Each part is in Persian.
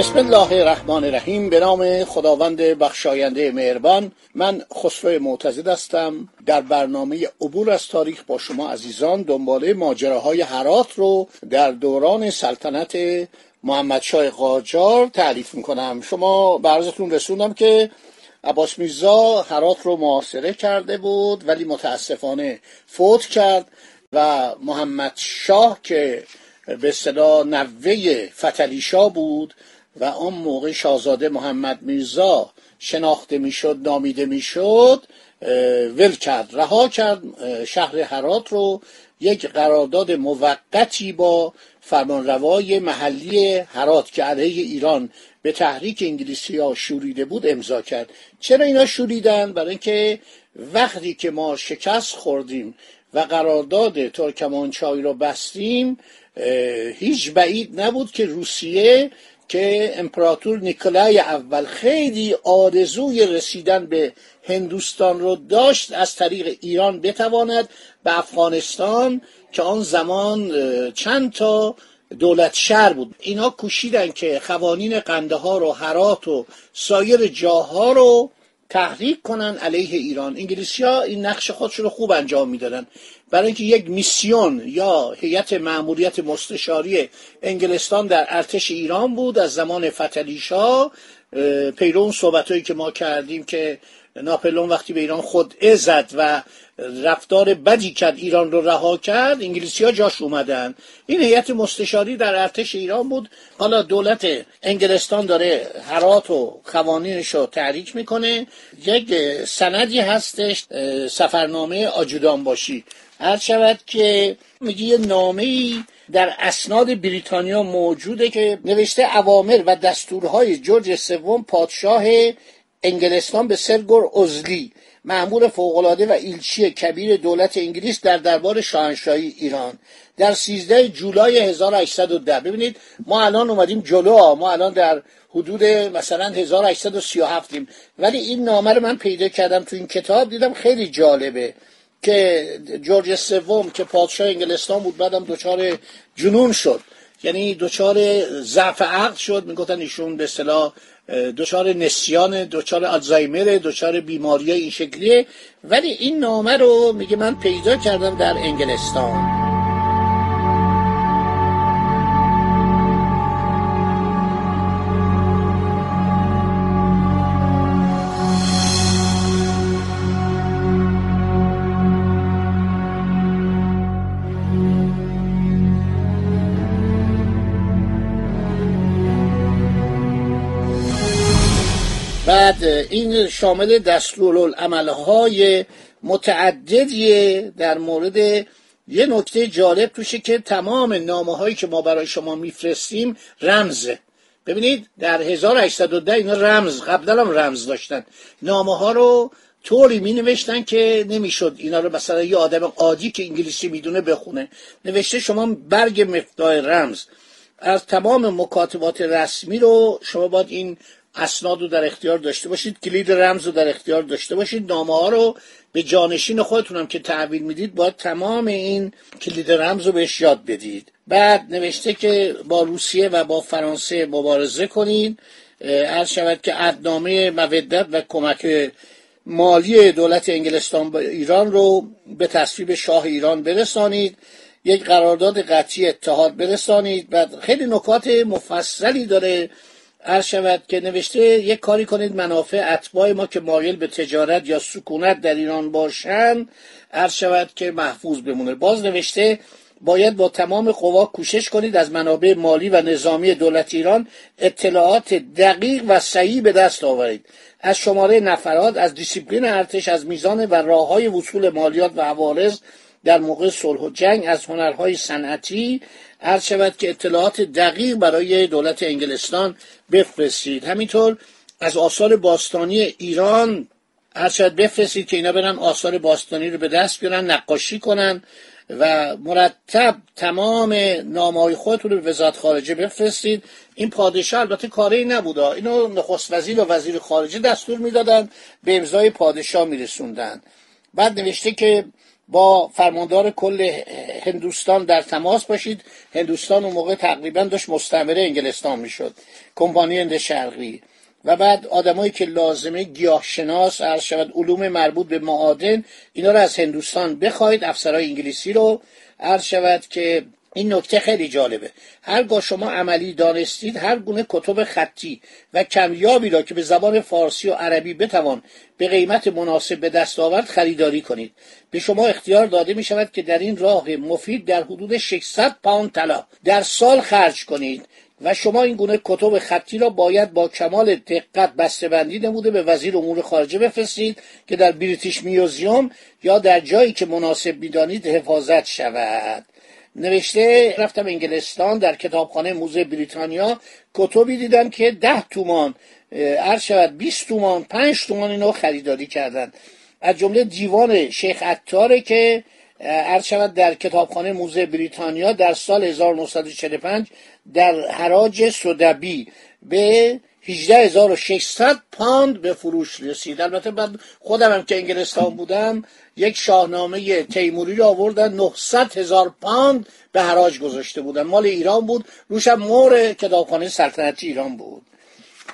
بسم الله الرحمن الرحیم. به نام خداوند بخشاینده مهربان. من خسرو معتزد هستم. در برنامه عبور از تاریخ با شما عزیزان دنباله ماجراهای هرات رو در دوران سلطنت محمد شای قاجار تعریف می‌کنم. شما برزتون رسوندم که عباس میرزا هرات رو محاصره کرده بود ولی متاسفانه فوت کرد و محمد شاه که به اصطلاح نوه فتلیشا بود و آن موقع شاهزاده محمد میرزا شناخته می‌شد نامیده می‌شد ول کرد رها کرد شهر هرات رو. یک قرارداد موقتی با فرمانروای محلی هرات که علیه ایران به تحریک انگلیسی ها شوریده بود امضا کرد. چرا اینا شوریدن؟ برای اینکه وقتی که ما شکست خوردیم و قرارداد ترکمانچای رو بستیم هیچ بعید نبود که روسیه که امپراتور نیکلای اول خیلی آرزوی رسیدن به هندوستان رو داشت از طریق ایران بتواند به افغانستان که آن زمان چند تا دولت شهر بود. اینا کوشیدن که قوانین قنده ها رو حرات و سایر جاها رو تحریک کنن علیه ایران. انگلیسی ها این نقش خودشون رو خوب انجام می‌دادن. برای اینکه یک میسیون یا هیئت مأموریت مستشاری انگلستان در ارتش ایران بود از زمان فتلیشا پیرو اون صحبتهایی که ما کردیم که ناپلون وقتی به ایران خود زد و رفتار بدی کرد ایران رو رها کرد انگلیسی ها جاش اومدن. این هیئت مستشاری در ارتش ایران بود. حالا دولت انگلستان داره حرات و قوانینش رو تحریک می‌کنه. یک سندی هستش سفرنامه آجودان باشی. هر شود که میگه یه نامه ای در اسناد بریتانیا موجوده که نوشته اوامر و دستورهای جورج سوم پادشاه انگلستان به سرگور ازلی معمور فوقالعاده و ایلچی کبیر دولت انگلیس در دربار شاهنشاهی ایران. در 13 جولای 1810 ببینید ما الان اومدیم جلو ما الان در حدود مثلا 1837 ایم ولی این نامه رو من پیدا کردم تو این کتاب دیدم خیلی جالبه که جورج سوم که پادشاه انگلستان بود بعدم دچار جنون شد. یعنی دچار ضعف عقل شد می‌گفتن ایشون به اصطلاح دچار نسیان دچار آلزایمر دچار بیماری این شکلیه. ولی این نامه رو میگه من پیدا کردم در انگلستان. این شامل دستورالعملهای متعددیه در مورد یه نکته جالب توشه که تمام نامه هایی که ما برای شما میفرستیم رمزه ببینید در 1810 اینا رمز قبلا هم رمز داشتن. نامه ها رو طوری می نوشتن که نمی‌شد اینا رو مثلا یه آدم عادی که انگلیسی می‌دونه بخونه. نوشته شما برگ مفتاح رمز. از تمام مکاتبات رسمی رو شما باید این اسناد رو در اختیار داشته باشید کلید رمز رو در اختیار داشته باشید. نامه ها رو به جانشین خودتونم که تحویل می‌دید باید تمام این کلید رمز رو بهش یاد بدید. بعد نوشته که با روسیه و با فرانسه مبارزه کنید. هر شود که عدنامه مودت و کمک مالی دولت انگلستان به ایران رو به تصویب شاه ایران برسانید. یک قرارداد قطعی اتحاد برسانید. بعد خیلی نکات مفصلی داره عرض شود که نوشته یک کاری کنید منافع اتباع ما که مایل به تجارت یا سکونت در ایران باشند عرض شود که محفوظ بمونه. باز نوشته باید با تمام قوا کوشش کنید از منابع مالی و نظامی دولت ایران اطلاعات دقیق و صحیح به دست آورید. از شماره نفرات از دیسیپلین ارتش از میزان و راه های وصول مالیات و عوارض در موقع صلح و جنگ از هنرهای صنعتی هر شود که اطلاعات دقیق برای دولت انگلستان بفرستید. همینطور از آثار باستانی ایران هر شاید بفرستید که اینا برن آثار باستانی رو به دست بیارن نقاشی کنن و مرتب تمام نامهای خودتون رو به وزارت خارجه بفرستید. این پادشاه البته کاری نبوده اینو نخست وزیر و وزیر خارجه دستور می‌دادن به امضای پادشاه میرسوندن. بعد نوشته که با فرماندار کل هندوستان در تماس باشید. هندوستان اون موقع تقریبا داشت مستعمره انگلستان می‌شد کمپانی هند شرقی. و بعد آدمایی که لازمه گیاهشناس عرض شود علوم مربوط به معادن اینا رو از هندوستان بخواید افسرهای انگلیسی رو. عرض شود که این نکته خیلی جالبه. هرگاه شما عملی دانستید هر گونه کتب خطی و کمیابی را که به زبان فارسی و عربی بتوان به قیمت مناسب به دست آورد خریداری کنید. به شما اختیار داده می شود که در این راه مفید در حدود 600 پوند طلا در سال خرج کنید و شما این گونه کتب خطی را باید با کمال دقت بسته‌بندی نموده به وزیر امور خارجه بفرستید که در بریتیش میوزیوم یا در جایی که مناسب بیدانید حفاظت شود. نوشته رفتم انگلستان در کتابخانه موزه بریتانیا کتبی دیدم که ده تومان عرض شود 20 تومان پنج تومان اینو خریداری کردن از جمله دیوان شیخ عطاره که عرض شود در کتابخانه موزه بریتانیا در سال 1945 در حراج سودبی به 18600 پاند به فروش رسید. البته بعد خودم هم که انگلستان بودم یک شاهنامه تیموری رو آوردن 900 هزار پاند به حراج گذاشته بودن. مال ایران بود. روش هم مور کتابخانه سلطنتی ایران بود.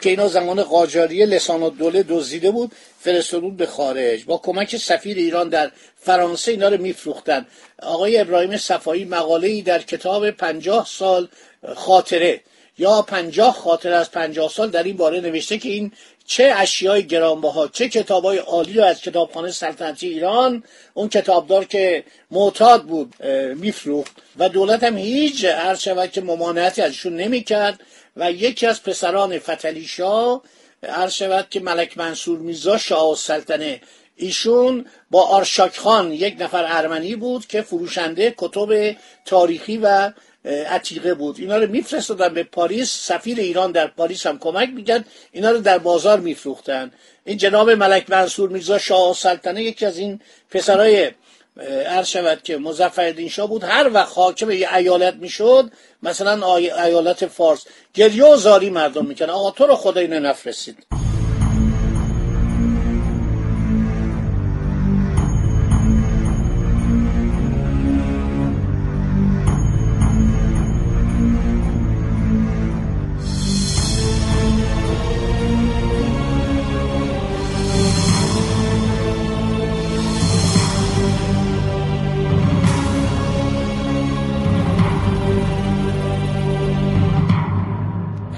که اینا زمان قاجاری لسان و دوله دزدیده بود فرستاده به خارج. با کمک سفیر ایران در فرانسه اینا رو میفروختن. آقای ابراهیم صفایی مقاله ای در کتاب پنجاه سال خاطره. یا پنجاه خاطره از پنجاه سال در این باره نوشته که این چه اشیای گرانبها چه کتابای عالی رو از کتابخانه سلطنتی ایران اون کتابدار که معتاد بود میفروخت و دولت هم هیچ عرض شود که ممانعتی ازشون نمی‌کرد و یکی از پسران فتلیشا عرض شود که ملک منصور میزا شاه سلطنه ایشون با آرشاک خان یک نفر ارمنی بود که فروشنده کتب تاریخی و عتیقه بود. اینا رو میفرستادن به پاریس. سفیر ایران در پاریس هم کمک می‌کرد. اینا رو در بازار میفروختن. این جناب ملک منصور میرزا شاه سلطنه یکی از این پسرای عرض شود که مزفردین شاه بود هر وقت حاکم یه ایالت می‌شد مثلا ایالت فارس گریه و زاری مردم می‌کنه آقا تو رو خدا اینو نفرستید.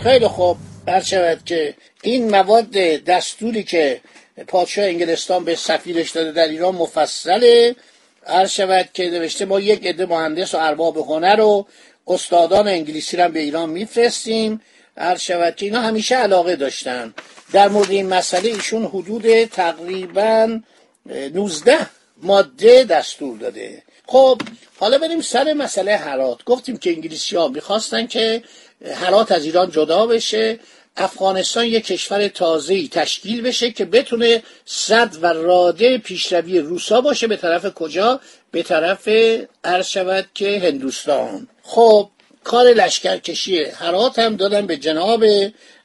خیلی خوب بر شود که این مواد دستوری که پادشاه انگلستان به سفیرش داده در ایران مفصله. عرض شود که نوشته ما یک عده مهندس و ارباب هنر و استادان انگلیسی را به ایران میفرستیم. عرض شود که اینا همیشه علاقه داشتن. در مورد این مسئله ایشون حدود تقریبا 19 ماده دستور داده. خب حالا بریم سر مسئله حرات. گفتیم که انگلیسی ها می‌خواستن که حرات از ایران جدا بشه. افغانستان یک کشور تازه‌ای تشکیل بشه که بتونه صد و راده پیشروی روسا باشه. به طرف کجا؟ به طرف عرض شود که هندوستان. خب کار لشکرکشی حرات هم دادن به جناب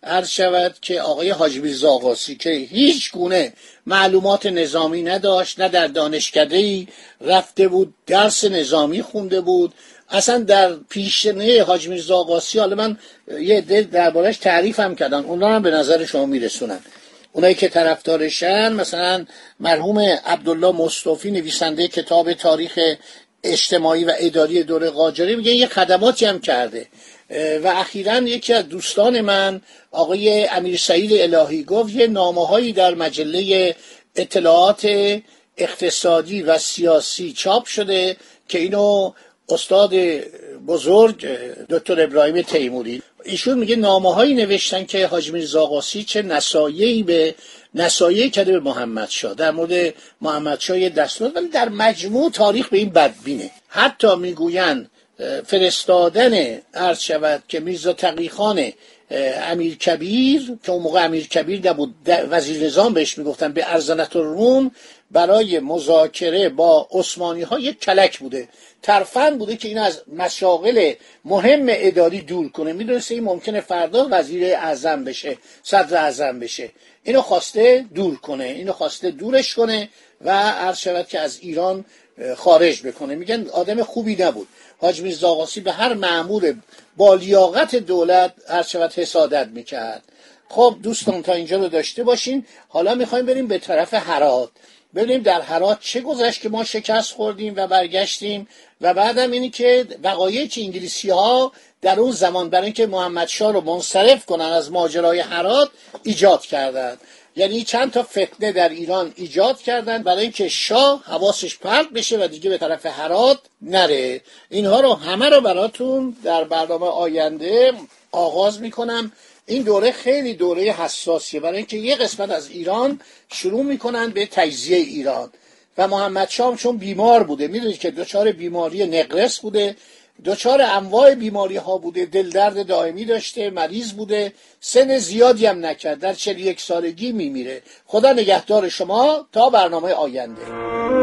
عرض شود که آقای حاجی زاغاسی که هیچ گونه معلومات نظامی نداشت نه در دانشکده ای رفته بود درس نظامی خونده بود. اصلا در پیشنه حاج میرزا آقاسی حالا من یه دل دربارش تعریف هم کردن اونا هم به نظر شما میرسونن. اونایی که طرفدارشن مثلا مرحوم عبدالله مصطفی نویسنده کتاب تاریخ اجتماعی و اداری دوره قاجاری میگه یه خدماتی هم کرده. و اخیرا یکی از دوستان من آقای امیر سعید الهی گفت یه نامه هایی در مجله اطلاعات اقتصادی و سیاسی چاپ شده که اینو استاد بزرگ دکتر ابراهیم تیموری. ایشون میگه نامه هایی نوشتن که حاج میرزا چه نصایحی به نصایح کرده به محمد شاه. در مورد محمد شاه دستور ولی در مجموع تاریخ به این بدبینه. حتی می‌گویند فرستادن عرض شود که میرزا تقیخان امیر کبیر که اون موقع امیر کبیر نبود وزیر نظام بهش می‌گفتن به ارزنت روم برای مذاکره با عثمانی ها یک کلک بوده. ترفند بوده که این از مشاغل مهم اداری دور کنه. می‌دونسته این ممکنه فردا وزیر اعظم بشه صدر اعظم بشه. اینو خواسته دور کنه اینو خواسته دورش کنه و عرض شود که از ایران خارج بکنه. میگن آدم خوبی نبود. حاج میرزا به هر معمول با لیاقت دولت هر شود حسادت می‌کرد. خب دوستان تا اینجا رو داشته باشین. حالا می‌خوایم بریم به طرف هرات. ببینیم در هرات چه گذشت که ما شکست خوردیم و برگشتیم و بعدم اینی که وقایع که انگلیسی ها در اون زمان برای اینکه محمد شاه رو منصرف کنن از ماجرای هرات ایجاد کردند یعنی چند تا فتنه در ایران ایجاد کردن برای اینکه شاه حواسش پرت بشه و دیگه به طرف هرات نره. اینها رو همه رو براتون در برنامه آینده آغاز می‌کنم. این دوره خیلی دوره حساسیه. برای اینکه یه قسمت از ایران شروع می‌کنن به تجزیه ایران. و محمد شام چون بیمار بوده می‌دونید که دچار بیماری نقرس بوده دچار انواع بیماری ها بوده دل درد دائمی داشته مریض بوده سن زیادی هم نکرد در چل یک سالگی میمیره. خدا نگهدار شما تا برنامه آینده.